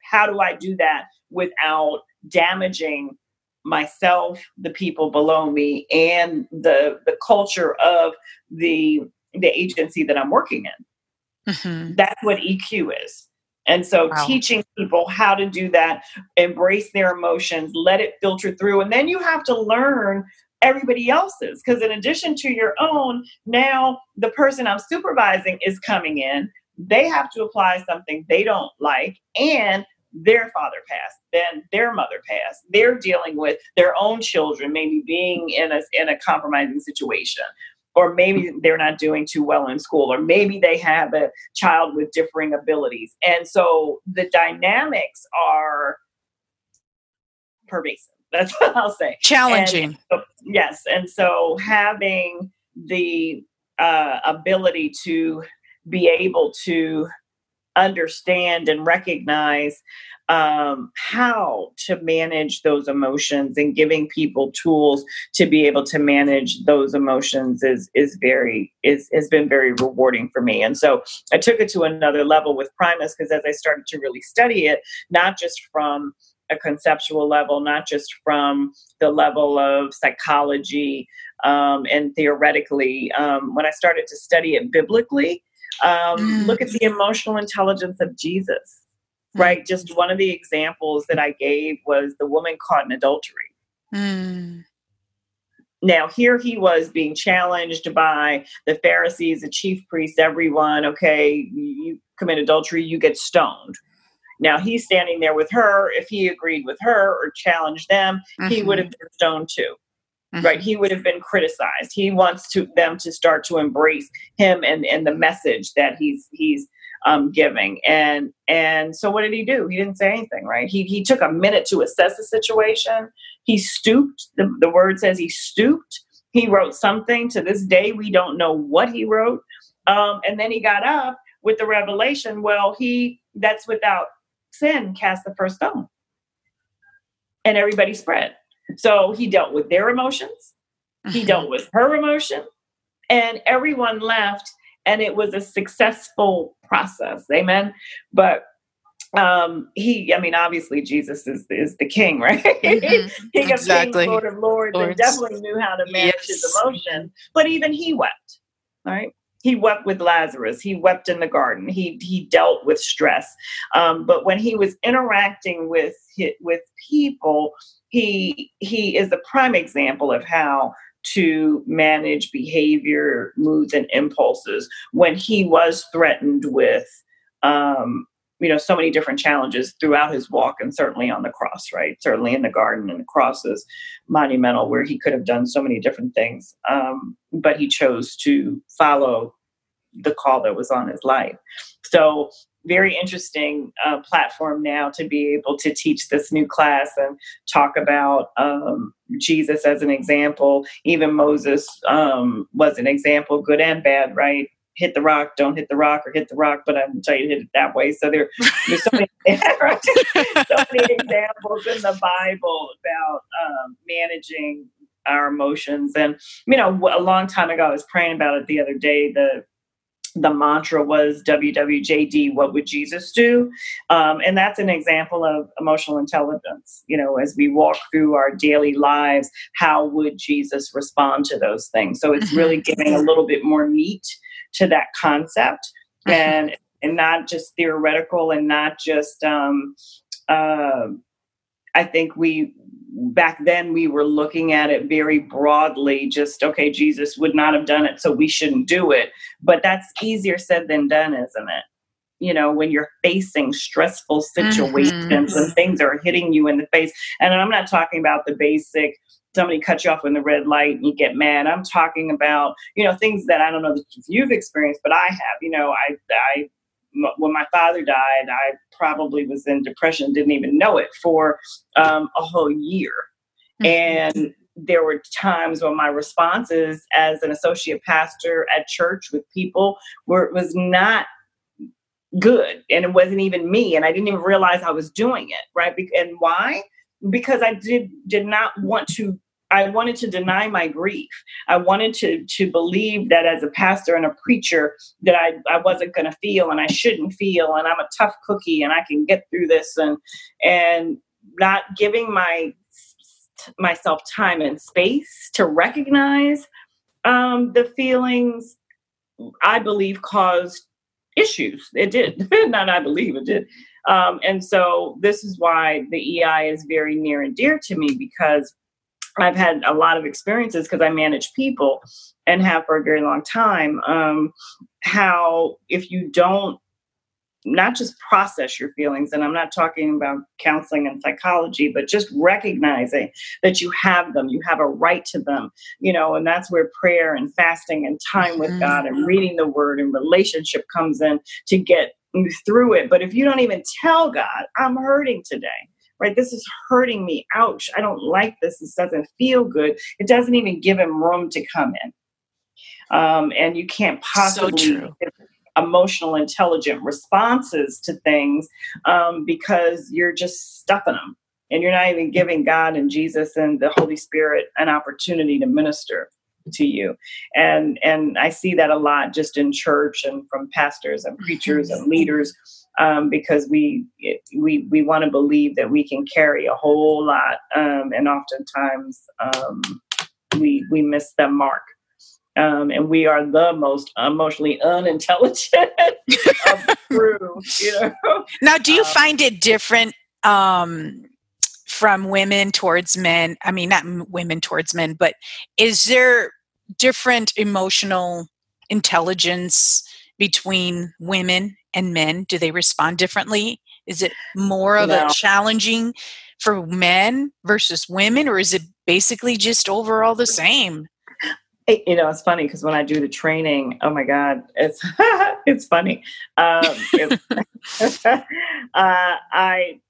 S2: How do I do that without damaging myself, the people below me, and the the culture of the the agency that I'm working in?
S1: Mhm.
S2: That's what EQ is. And so
S1: Wow.
S2: teaching people how to do that, embrace their emotions, let it filter through. And then you have to learn everybody else's because in addition to your own, now the person I'm supervising is coming in. They have to apply something they don't like and their father passed, then their mother passed. They're dealing with their own children, maybe being in a in a compromising situation or maybe they're not doing too well in school, or maybe they have a child with differing abilities. And so the dynamics are pervasive. That's what I'll say.
S1: Challenging.
S2: Yes. And so having the uh, ability to be able to understand and recognize um, how to manage those emotions and giving people tools to be able to manage those emotions is is very is has been very rewarding for me. And so i took it to another level with primus because as i started to really study it not just from a conceptual level not just from the level of psychology um, and theoretically um, when i started to study it biblically um,
S1: Mm.
S2: look at the emotional intelligence of jesus right just one of the examples that i gave was the woman caught in adultery
S1: Mm.
S2: now here he was being challenged by the pharisees the chief priests everyone okay you commit adultery you get stoned now he's standing there with her if he agreed with her or challenged them he
S1: Mhm.
S2: would have been stoned too
S1: Mhm.
S2: right? He would have been criticized. He wants to them to start to embrace him and and the message that he's he's um, giving. And and so what did he do? He didn't say anything right? He he took a minute to assess the situation. He stooped. The, the word says he stooped. He wrote something. To this day we don't know what he wrote. Um, and then he got up with the revelation well he that's without sin cast the first stone. And everybody spread so he dealt with their emotions. He
S1: Mhm.
S2: dealt with her emotion. And everyone left and it was a successful process. Amen. But um he i mean obviously jesus is is the king right?
S1: Mhm.
S2: king of
S1: Exactly.
S2: kings lord of lords, and definitely knew how to manage his emotion. But even he wept right? He wept with lazarus. He wept in the garden. He he dealt with stress. Um, but when he was interacting with with people he he is the prime example of how to manage behavior moods and impulses when he was threatened with um, you know so many different challenges throughout his walk and certainly on the cross right? Certainly in the garden and the cross is monumental where he could have done so many different things um, but he chose to follow the call that was on his life. So very interesting uh, platform now to be able to teach this new class and talk about um, jesus as an example even moses um, was an example good and bad right hit the rock, don't hit the rock, or hit the rock, but I'm tell you to hit it that way. So there, there's so many, right? so many examples in the Bible about um, managing our emotions. And you know, a long time ago, I was praying about it the other day. The the mantra was WWJD, what would Jesus do? Um, and that's an example of emotional intelligence. You know, as we walk through our daily lives, how would Jesus respond to those things? So it's really giving a little bit more meat to that concept and and not just theoretical and not just um, uh, I think we back then we were looking at it very broadly just okay jesus would not have done it so we shouldn't do it. But that's easier said than done isn't it? You know when you're facing stressful situations
S1: Mhm.
S2: when things are hitting you in the face. And i'm not talking about the basic somebody cut you off in the red light and you get mad. I'm talking about you know things that i don't know if you've experienced but i have. You know i i when my father died, I probably was in depression, didn't even know it for um, a whole year. And there were times when my responses as an associate pastor at church with people were was not good and it wasn't even me and i didn't even realize i was doing it right? And why? Because i did did not want to i wanted to deny my grief i wanted to to believe that as a pastor and a preacher that i i wasn't going to feel and i shouldn't feel and i'm a tough cookie and i can get through this and and not giving my myself time and space to recognize um, the feelings I believe caused issues. It did. Not I believe it did. Um, and so this is why the EI is very near and dear to me because I've had a lot of experiences because I manage people and have for a very long time. Um, how if you don't not just process your feelings and i'm not talking about counseling and psychology but just recognizing that you have them you have a right to them you know and that's where prayer and fasting and time with mm-hmm. god and reading the word and relationship comes in to get through it but if you don't even tell god i'm hurting today right? This is hurting me. Ouch. I don't like this. This doesn't feel good. It doesn't even give him room to come in. Um, and you can't possibly so emotional intelligent responses to things um, because you're just stuffing them and you're not even giving god and jesus and the holy spirit an opportunity to minister to you and and i see that a lot just in church and from pastors and preachers and leaders um, because we we we want to believe that we can carry a whole lot um, and oftentimes um, we we miss the mark um, and we are the most emotionally unintelligent of the crew. You know.
S1: Now, do you um, find it different um, from women towards men? I mean, not women towards men, but is there different emotional intelligence between women and men? Do they respond differently? Is it more of no. a challenging for men versus women, or is it basically just overall the same?
S2: you know, it's funny because when I do the training, oh my God, it's it's funny. Um, it, uh, I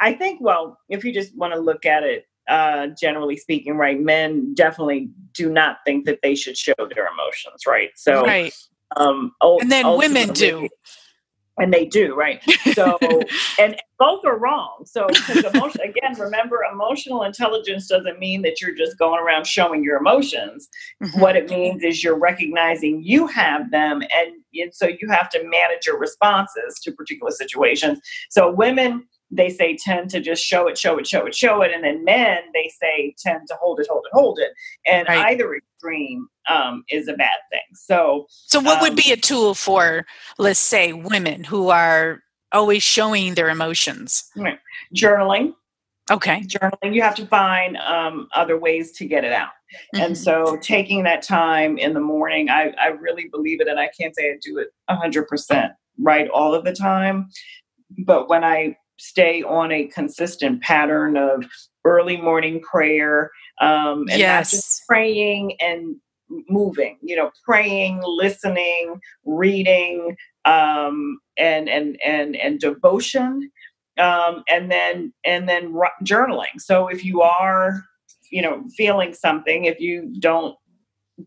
S2: I think well, if you just want to look at it uh, generally speaking, right, men definitely do not think that they should show their emotions, right? So,
S1: right.
S2: Um,
S1: and then women do
S2: and they do right so and both are wrong so emotion again remember emotional intelligence doesn't mean that you're just going around showing your emotions mm-hmm. what it means is you're recognizing you have them and, and so you have to manage your responses to particular situations so women they say tend to just show it, show it, show it, show it. And then men, they say tend to hold it, hold it, hold it. And right. either extreme um, is a bad thing. So,
S1: so what um, would be a tool for, let's say, women who are always showing their emotions?
S2: Journaling.
S1: Okay.
S2: Journaling. You have to find um, other ways to get it out. Mm-hmm. And so taking that time in the morning, I, I really believe it. And I can't say I do it 100% right all of the time. But when I stay on a consistent pattern of early morning prayer um, and yes. not just praying and moving you know praying listening reading um, and and and and devotion um, and then and then journaling so if you are you know feeling something if you don't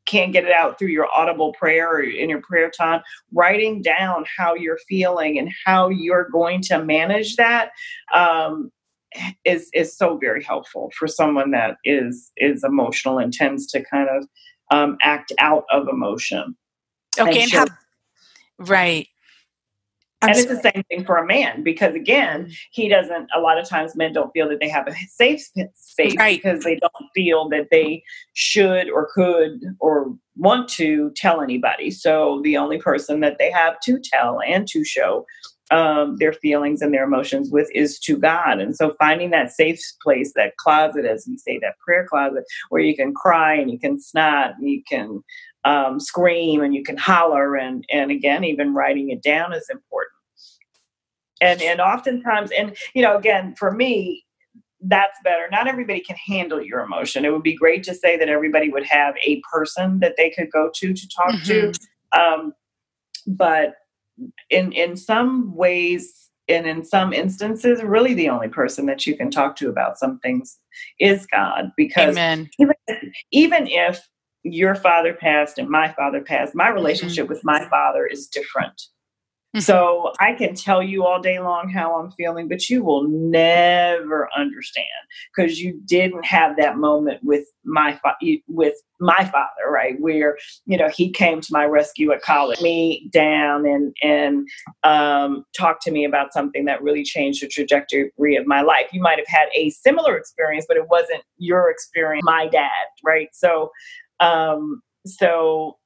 S2: can't get it out through your audible prayer or in your prayer time, writing down how you're feeling and how you're going to manage that um, is is so very helpful for someone that is is emotional and tends to kind of um, act out of emotion.
S1: Okay, and, and how, right.
S2: I'm and it's the same thing for a man because again, he doesn't. A lot of times, men don't feel that they have a safe space right. because they don't feel that they should or could or want to tell anybody. So the only person that they have to tell and to show um, their feelings and their emotions with is to God. And so finding that safe place, that closet, as we say, that prayer closet, where you can cry and you can snot and you can um, scream and you can holler and and again even writing it down is important and and oftentimes and you know again for me that's better not everybody can handle your emotion it would be great to say that everybody would have a person that they could go to to talk mm-hmm. to um, but in in some ways and in some instances really the only person that you can talk to about some things is god because
S1: Amen.
S2: Even, even if your father passed and my father passed my mm-hmm. relationship mm-hmm. with my father is different Mm-hmm. So I can tell you all day long how I'm feeling, but you will never understand because you didn't have that moment with my fa- with my father, right? Where you know he came to my rescue at college, me down, and and um, talked to me about something that really changed the trajectory of my life. You might have had a similar experience, but it wasn't your experience. My dad, right? So, um, so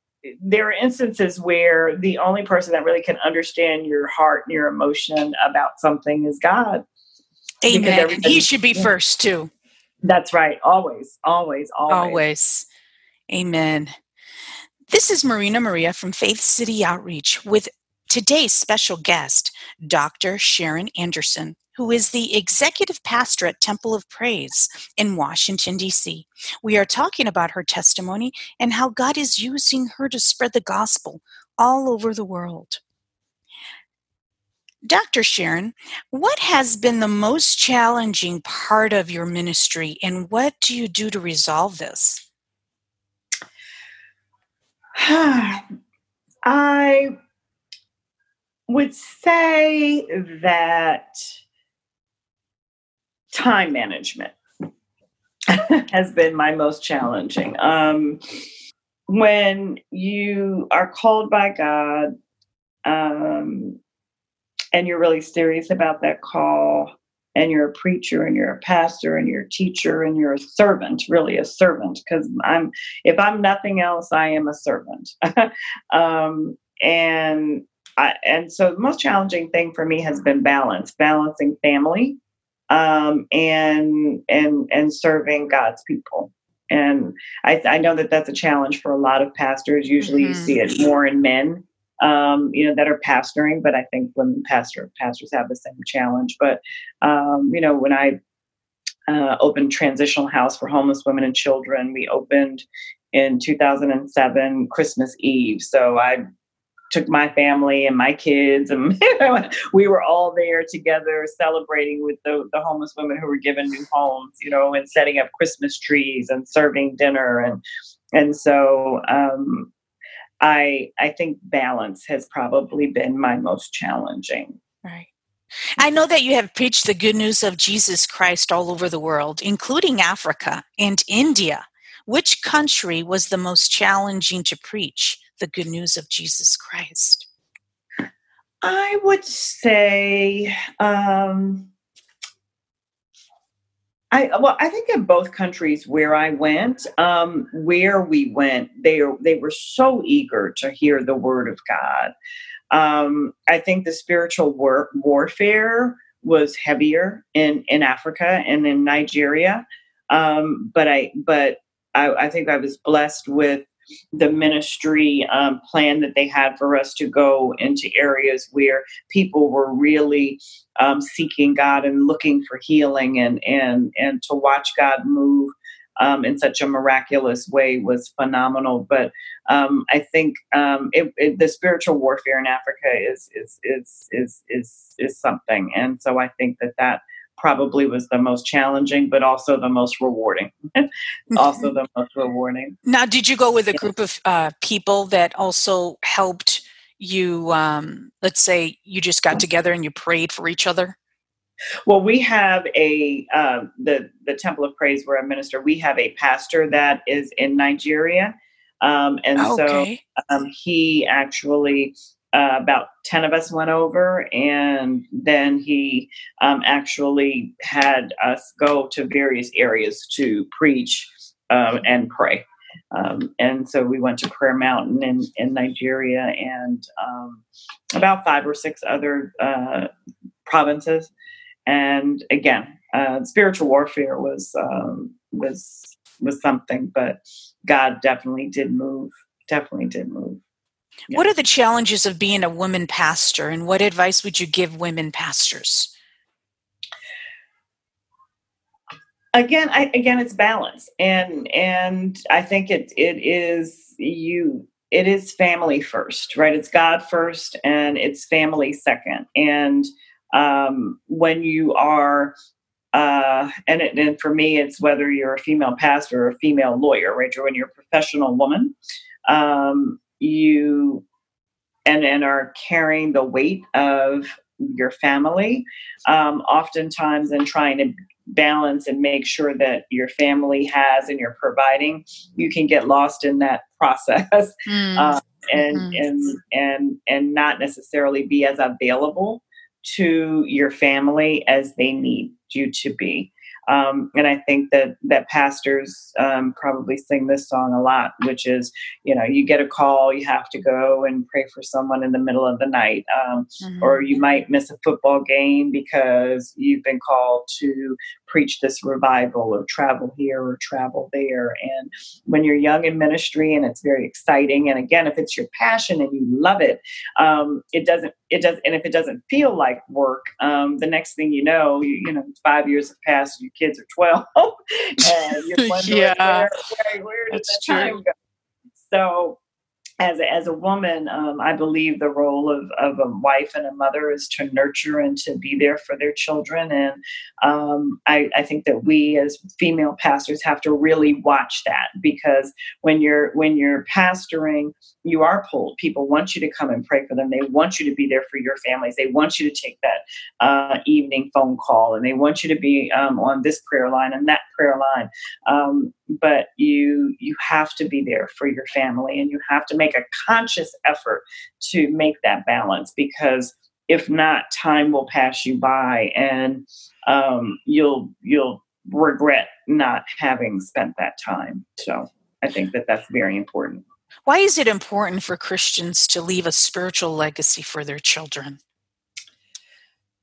S2: there are instances where the only person that really can understand your heart and your emotion about something is God.
S1: Amen. He should be yeah. first too.
S2: That's right. Always, always, always.
S1: Always. Amen. This is Marina Maria from Faith City Outreach with today's special guest, Dr. Sharon Anderson who is the executive pastor at Temple of Praise in Washington, D.C. We are talking about her testimony and how God is using her to spread the gospel all over the world. Dr. Sharon, what has been the most challenging part of your ministry and what do you do to resolve this?
S2: I would say that time management has been my most challenging. Um, when you are called by God um, and you're really serious about that call, and you're a preacher and you're a pastor and you're a teacher and you're a servant, really a servant, because I'm, if I'm nothing else, I am a servant. um, and I, and so the most challenging thing for me has been balance, balancing family um, and and and serving God's people. And I, I, know that that's a challenge for a lot of pastors. Usually, mm-hmm. you see it more in men, um, you know, that are pastoring. But I think women pastor pastors have the same challenge. But um, you know, when I uh, opened Transitional House for Homeless Women and Children, we opened in 2007 Christmas Eve. So I took my family and my kids and we were all there together celebrating with the, the homeless women who were given new homes you know and setting up christmas trees and serving dinner and and so um, i i think balance has probably been my most challenging
S1: right I know that you have preached the good news of Jesus Christ all over the world, including Africa and India. Which country was the most challenging to preach? The good news of Jesus Christ?
S2: I would say, um, I well, I think in both countries where I went, um, where we went, they they were so eager to hear the word of God. Um, I think the spiritual war- warfare was heavier in in Africa and in Nigeria, um, but I but I, I think I was blessed with the ministry um, plan that they had for us to go into areas where people were really um, seeking God and looking for healing and and and to watch God move um, in such a miraculous way was phenomenal. But um, I think um, it, it, the spiritual warfare in Africa is is is is is is something, and so I think that that probably was the most challenging, but also the most rewarding. also the most rewarding.
S1: Now, did you go with a group of uh, people that also helped you? Um, let's say you just got together and you prayed for each other.
S2: Well, we have a uh, the the Temple of Praise where I minister. We have a pastor that is in Nigeria, um, and okay. so um, he actually uh, about 10 of us went over and then he um, actually had us go to various areas to preach um, and pray. Um, and so we went to prayer mountain in, in nigeria and um, about five or six other uh, provinces. And again uh, spiritual warfare was um, was was something but god definitely did move definitely did move
S1: yeah. What are the challenges of being a woman pastor, and what advice would you give women pastors?
S2: Again, I, again, it's balance, and and I think it it is you it is family first, right? It's God first, and it's family second. And um, when you are uh, and, it, and for me, it's whether you're a female pastor or a female lawyer, right? Or when you're a professional woman, um, you and and are carrying the weight of your family um, oftentimes in trying to balance and make sure that your family has and you're providing you can get lost in that process mm. uh, and mm-hmm. and and and not necessarily be as available to your family as they need you to be um, and I think that that pastors um, probably sing this song a lot, which is, you know, you get a call, you have to go and pray for someone in the middle of the night, um, mm-hmm. or you might miss a football game because you've been called to preach this revival or travel here or travel there. And when you're young in ministry and it's very exciting, and again, if it's your passion and you love it, um, it doesn't it does and if it doesn't feel like work um, the next thing you know you, you know five years have passed your kids are 12 and you're wondering yeah. where, where, where did the time go so as a, as a woman, um, I believe the role of, of a wife and a mother is to nurture and to be there for their children. And um, I, I, think that we as female pastors have to really watch that because when you're when you're pastoring, you are pulled. People want you to come and pray for them. They want you to be there for your families. They want you to take that uh, evening phone call, and they want you to be um, on this prayer line and that prayer line. But you you have to be there for your family, and you have to make a conscious effort to make that balance because if not, time will pass you by, and um, you'll you'll regret not having spent that time. So I think that that's very important.
S1: Why is it important for Christians to leave a spiritual legacy for their children?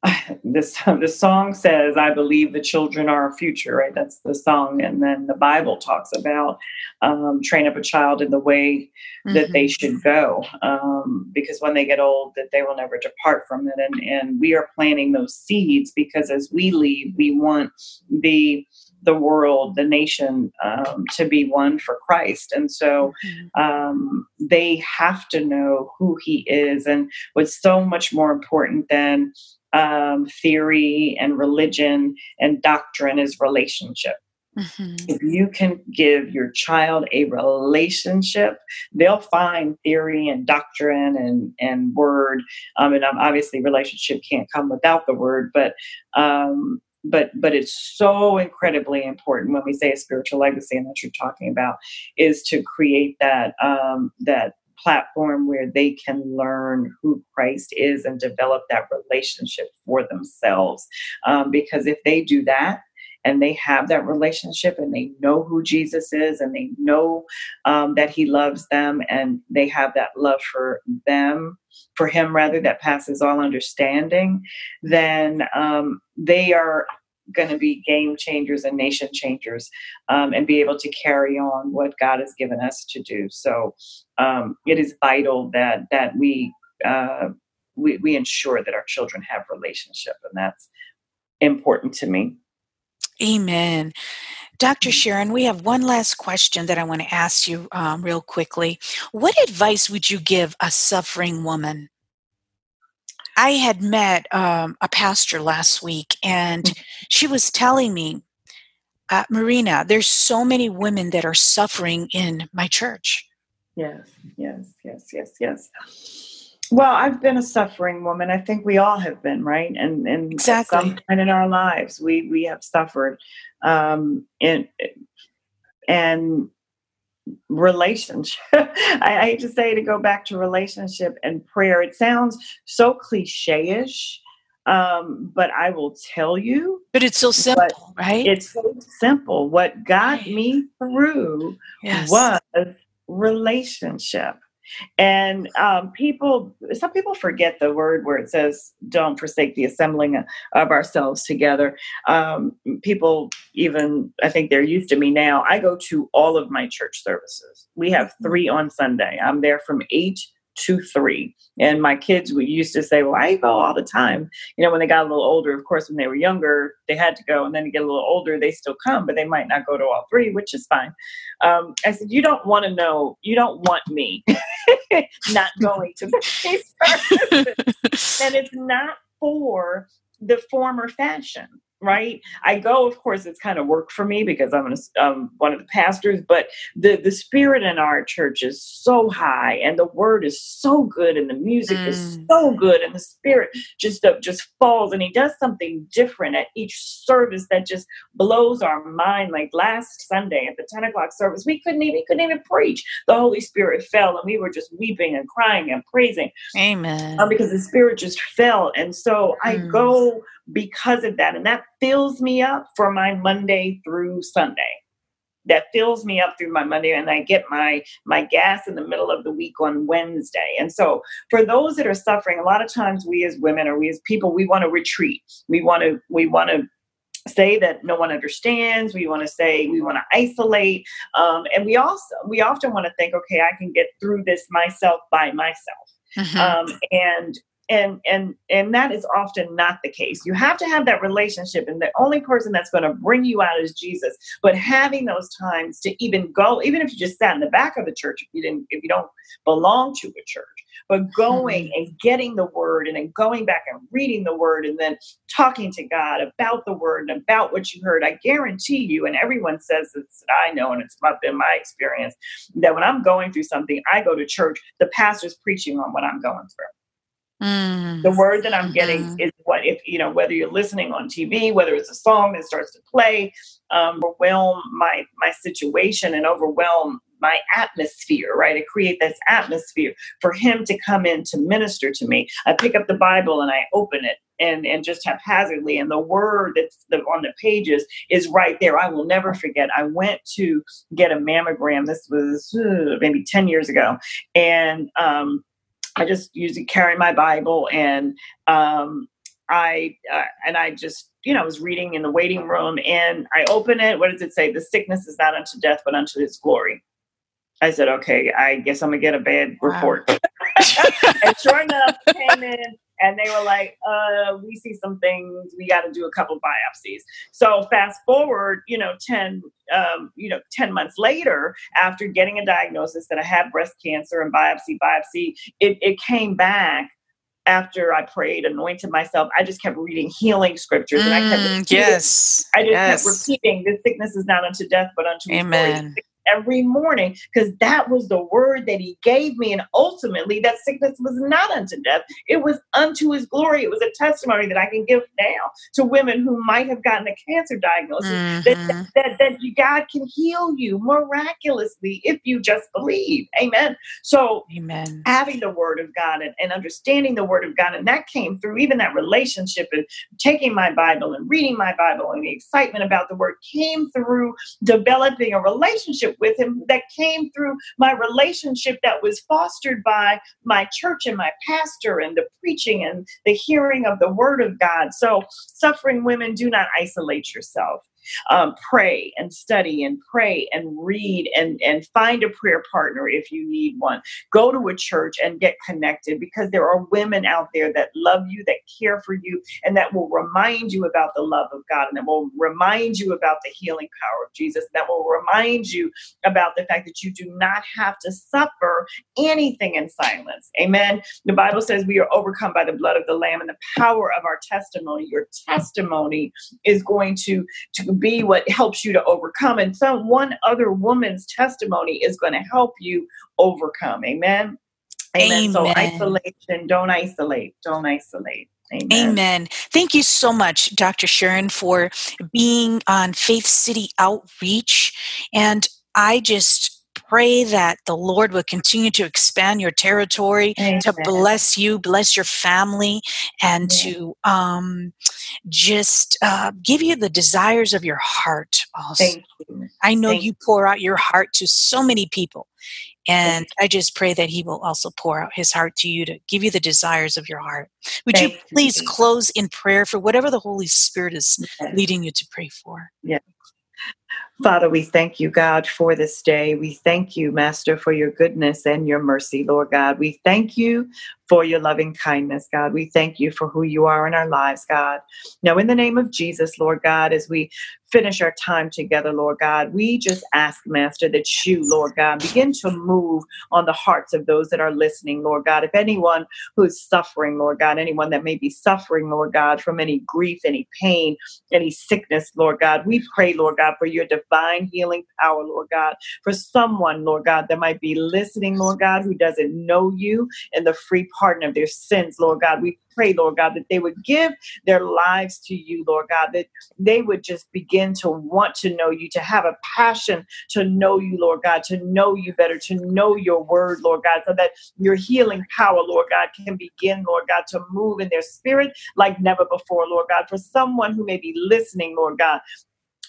S2: This the song says, "I believe the children are our future." Right, that's the song, and then the Bible talks about um, train up a child in the way that mm-hmm. they should go, um, because when they get old, that they will never depart from it. And and we are planting those seeds because as we leave, we want the the world, the nation, um, to be one for Christ. And so mm-hmm. um, they have to know who He is. And what's so much more important than um, theory and religion and doctrine is relationship. Mm-hmm. If you can give your child a relationship, they'll find theory and doctrine and and word. Um, and obviously, relationship can't come without the word, but um, but but it's so incredibly important when we say a spiritual legacy and that you're talking about is to create that um, that platform where they can learn who Christ is and develop that relationship for themselves. Um, because if they do that, and they have that relationship and they know who Jesus is and they know um, that he loves them and they have that love for them, for him rather, that passes all understanding, then um, they are going to be game changers and nation changers um, and be able to carry on what God has given us to do. So um, it is vital that that we, uh, we we ensure that our children have relationship, and that's important to me.
S1: Amen. Dr. Sharon, we have one last question that I want to ask you um, real quickly. What advice would you give a suffering woman? I had met um, a pastor last week, and mm. she was telling me, uh, Marina, there's so many women that are suffering in my church.
S2: Yes, yes, yes, yes, yes. Well, I've been a suffering woman. I think we all have been, right? And and
S1: exactly. some
S2: point in our lives, we we have suffered. Um, and and relationship. I, hate to say to go back to relationship and prayer. It sounds so cliche-ish, um, but I will tell you.
S1: But it's so simple, right?
S2: It's so simple. What got right. me through yes. was relationship. And um, people, some people forget the word where it says, don't forsake the assembling of ourselves together. Um, people, even, I think they're used to me now. I go to all of my church services. We have mm-hmm. three on Sunday. I'm there from 8 to 3. And my kids we used to say, Well, I go all the time. You know, when they got a little older, of course, when they were younger, they had to go. And then to get a little older, they still come, but they might not go to all three, which is fine. Um, I said, You don't want to know, you don't want me not going to these services. and it's not for the former fashion right? I go, of course, it's kind of work for me because I'm um, one of the pastors, but the, the spirit in our church is so high and the word is so good and the music mm. is so good and the spirit just, uh, just falls and he does something different at each service that just blows our mind. Like last Sunday at the 10 o'clock service, we couldn't even, couldn't even preach. The Holy Spirit fell and we were just weeping and crying and praising.
S1: Amen.
S2: Um, because the spirit just fell. And so mm. I go because of that. And that fills me up for my Monday through Sunday. That fills me up through my Monday, and I get my my gas in the middle of the week on Wednesday. And so, for those that are suffering, a lot of times we as women or we as people, we want to retreat. We want to we want to say that no one understands we want to say we want to isolate um, and we also we often want to think okay i can get through this myself by myself mm-hmm. um, and and and and that is often not the case. You have to have that relationship and the only person that's going to bring you out is jesus. But having those times to even go even if you just sat in the back of the church if you didn't if you don't belong to a church but going mm-hmm. and getting the word and then going back and reading the word and then talking to god about the word and about what you heard i guarantee you and everyone says this that i know and it's been my experience that when i'm going through something i go to church the pastor's preaching on what i'm going through
S1: Mm.
S2: The word that I'm getting mm. is what if you know whether you're listening on TV, whether it's a song that starts to play, um, overwhelm my my situation and overwhelm my atmosphere, right? I create this atmosphere for him to come in to minister to me. I pick up the Bible and I open it and and just haphazardly and the word that's the, on the pages is right there i will never forget i went to get a mammogram this was uh, maybe 10 years ago and um, I just usually carry my Bible and um, I uh, and I just you know I was reading in the waiting room and I open it. What does it say? The sickness is not unto death, but unto His glory. I said, okay, I guess I'm gonna get a bad report. Wow. and sure enough, came in and they were like, uh, we see some things, we got to do a couple biopsies. So fast forward, you know, 10, um, you know, 10 months later, after getting a diagnosis that I had breast cancer and biopsy, biopsy, it, it came back after I prayed, anointed myself, I just kept reading healing scriptures, and I kept
S1: mm, repeating, yes,
S2: I just
S1: yes.
S2: kept repeating, "This sickness is not unto death, but unto
S1: Amen
S2: every morning because that was the word that he gave me. And ultimately, that sickness was not unto death, it was unto his glory. It was a testimony that I can give now to women who might have gotten a cancer diagnosis mm-hmm. that, that, that God can heal you miraculously if you just believe. Amen. So,
S1: Amen.
S2: having the word of God and, and understanding the word of God, and that came through even that relationship and taking my Bible and reading my Bible and the excitement about the word came through developing a relationship relationship with him that came through my relationship that was fostered by my church and my pastor and the preaching and the hearing of the word of God. So, suffering women, do not isolate yourself um, pray and study and pray and read and, and find a prayer partner if you need one. Go to a church and get connected because there are women out there that love you, that care for you, and that will remind you about the love of God and that will remind you about the healing power of Jesus. That will remind you about the fact that you do not have to suffer anything in silence. Amen. The Bible says we are overcome by the blood of the Lamb and the power of our testimony. Your testimony is going to, to be what helps you to overcome. And some one other woman's testimony is going to help you overcome. Amen. Amen. Amen. So isolation, don't isolate. Don't isolate.
S1: Amen. Amen. Thank you so much, Dr. Sharon, for being on Faith City Outreach. And I just pray that the Lord will continue to expand your territory, Amen. to bless you, bless your family, and Amen. to um, just uh, give you the desires of your heart. Also, I know Thank you pour out your heart to so many people. And I just pray that He will also pour out His heart to you to give you the desires of your heart. Would Thank you please you. close in prayer for whatever the Holy Spirit is yes. leading you to pray for?
S2: Yes. Father, we thank you, God, for this day. We thank you, Master, for your goodness and your mercy, Lord God. We thank you for your loving kindness, God. We thank you for who you are in our lives, God. Now, in the name of Jesus, Lord God, as we finish our time together, Lord God, we just ask, Master, that you, Lord God, begin to move on the hearts of those that are listening, Lord God. If anyone who's suffering, Lord God, anyone that may be suffering, Lord God, from any grief, any pain, any sickness, Lord God, we pray, Lord God, for your divine healing power, Lord God, for someone, Lord God, that might be listening, Lord God, who doesn't know you and the free pardon of their sins, Lord God. We pray, Lord God, that they would give their lives to you, Lord God, that they would just begin to want to know you, to have a passion to know you, Lord God, to know you better, to know your word, Lord God, so that your healing power, Lord God, can begin, Lord God, to move in their spirit like never before, Lord God. For someone who may be listening, Lord God,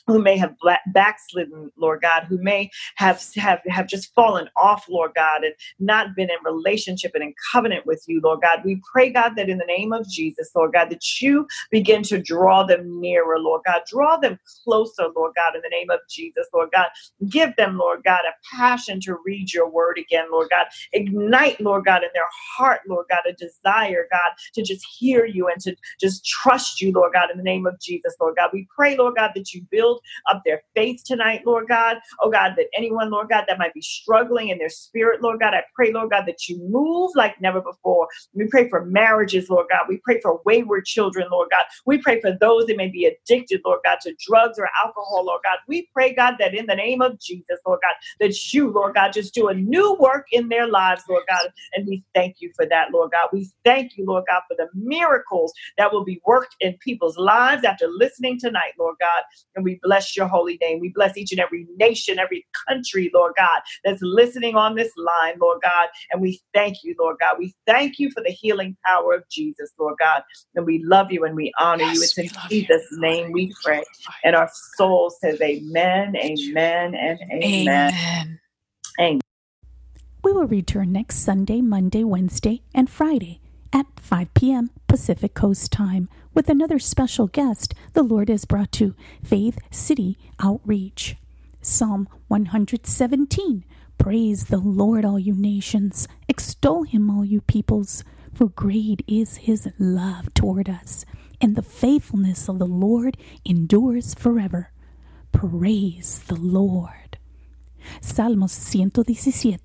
S2: who may have backslidden, Lord God, who may have, have have just fallen off, Lord God, and not been in relationship and in covenant with you, Lord God. We pray, God, that in the name of Jesus, Lord God, that you begin to draw them nearer, Lord God. Draw them closer, Lord God, in the name of Jesus, Lord God. Give them, Lord God, a passion to read your word again, Lord God. Ignite, Lord God, in their heart, Lord God, a desire, God, to just hear you and to just trust you, Lord God, in the name of Jesus, Lord God. We pray, Lord God, that you build build up their faith tonight, Lord God. Oh God, that anyone, Lord God, that might be struggling in their spirit, Lord God, I pray, Lord God, that you move like never before. We pray for marriages, Lord God. We pray for wayward children, Lord God. We pray for those that may be addicted, Lord God, to drugs or alcohol, Lord God. We pray, God, that in the name of Jesus, Lord God, that you, Lord God, just do a new work in their lives, Lord God. And we thank you for that, Lord God. We thank you, Lord God, for the miracles that will be worked in people's lives after listening tonight, Lord God. And we bless your holy name. We bless each and every nation, every country, Lord God, that's listening on this line, Lord God. And we thank you, Lord God. We thank you for the healing power of Jesus, Lord God. And we love you and we honor yes, you. It's in Jesus' you. name we pray. And our soul says, Amen, amen, and amen. Amen.
S3: amen. We will return next Sunday, Monday, Wednesday, and Friday at 5 p.m. Pacific Coast Time with another special guest the Lord has brought to Faith City Outreach. Psalm 117 Praise the Lord, all you nations. Extol him, all you peoples. For great is his love toward us, and the faithfulness of the Lord endures forever. Praise the Lord. Salmos 117.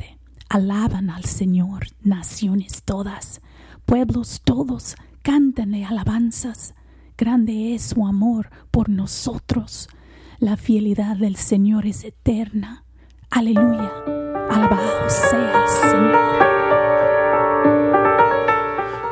S3: Alaban al Señor, naciones todas, pueblos todos, cántenle alabanzas. Grande es su amor por nosotros. La fidelidad del Señor es eterna. Aleluya. Alabado sea el Señor.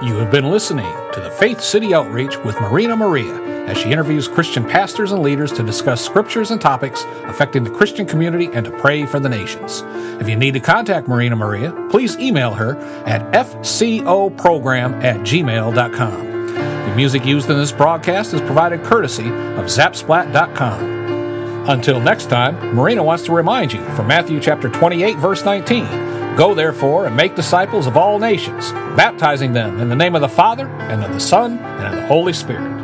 S4: You have been listening to the Faith City Outreach with Marina Maria as she interviews Christian pastors and leaders to discuss scriptures and topics affecting the Christian community and to pray for the nations. If you need to contact Marina Maria, please email her at fcoprogram at gmail.com. The music used in this broadcast is provided courtesy of Zapsplat.com. Until next time, Marina wants to remind you from Matthew chapter 28, verse 19 Go therefore and make disciples of all nations, baptizing them in the name of the Father, and of the Son, and of the Holy Spirit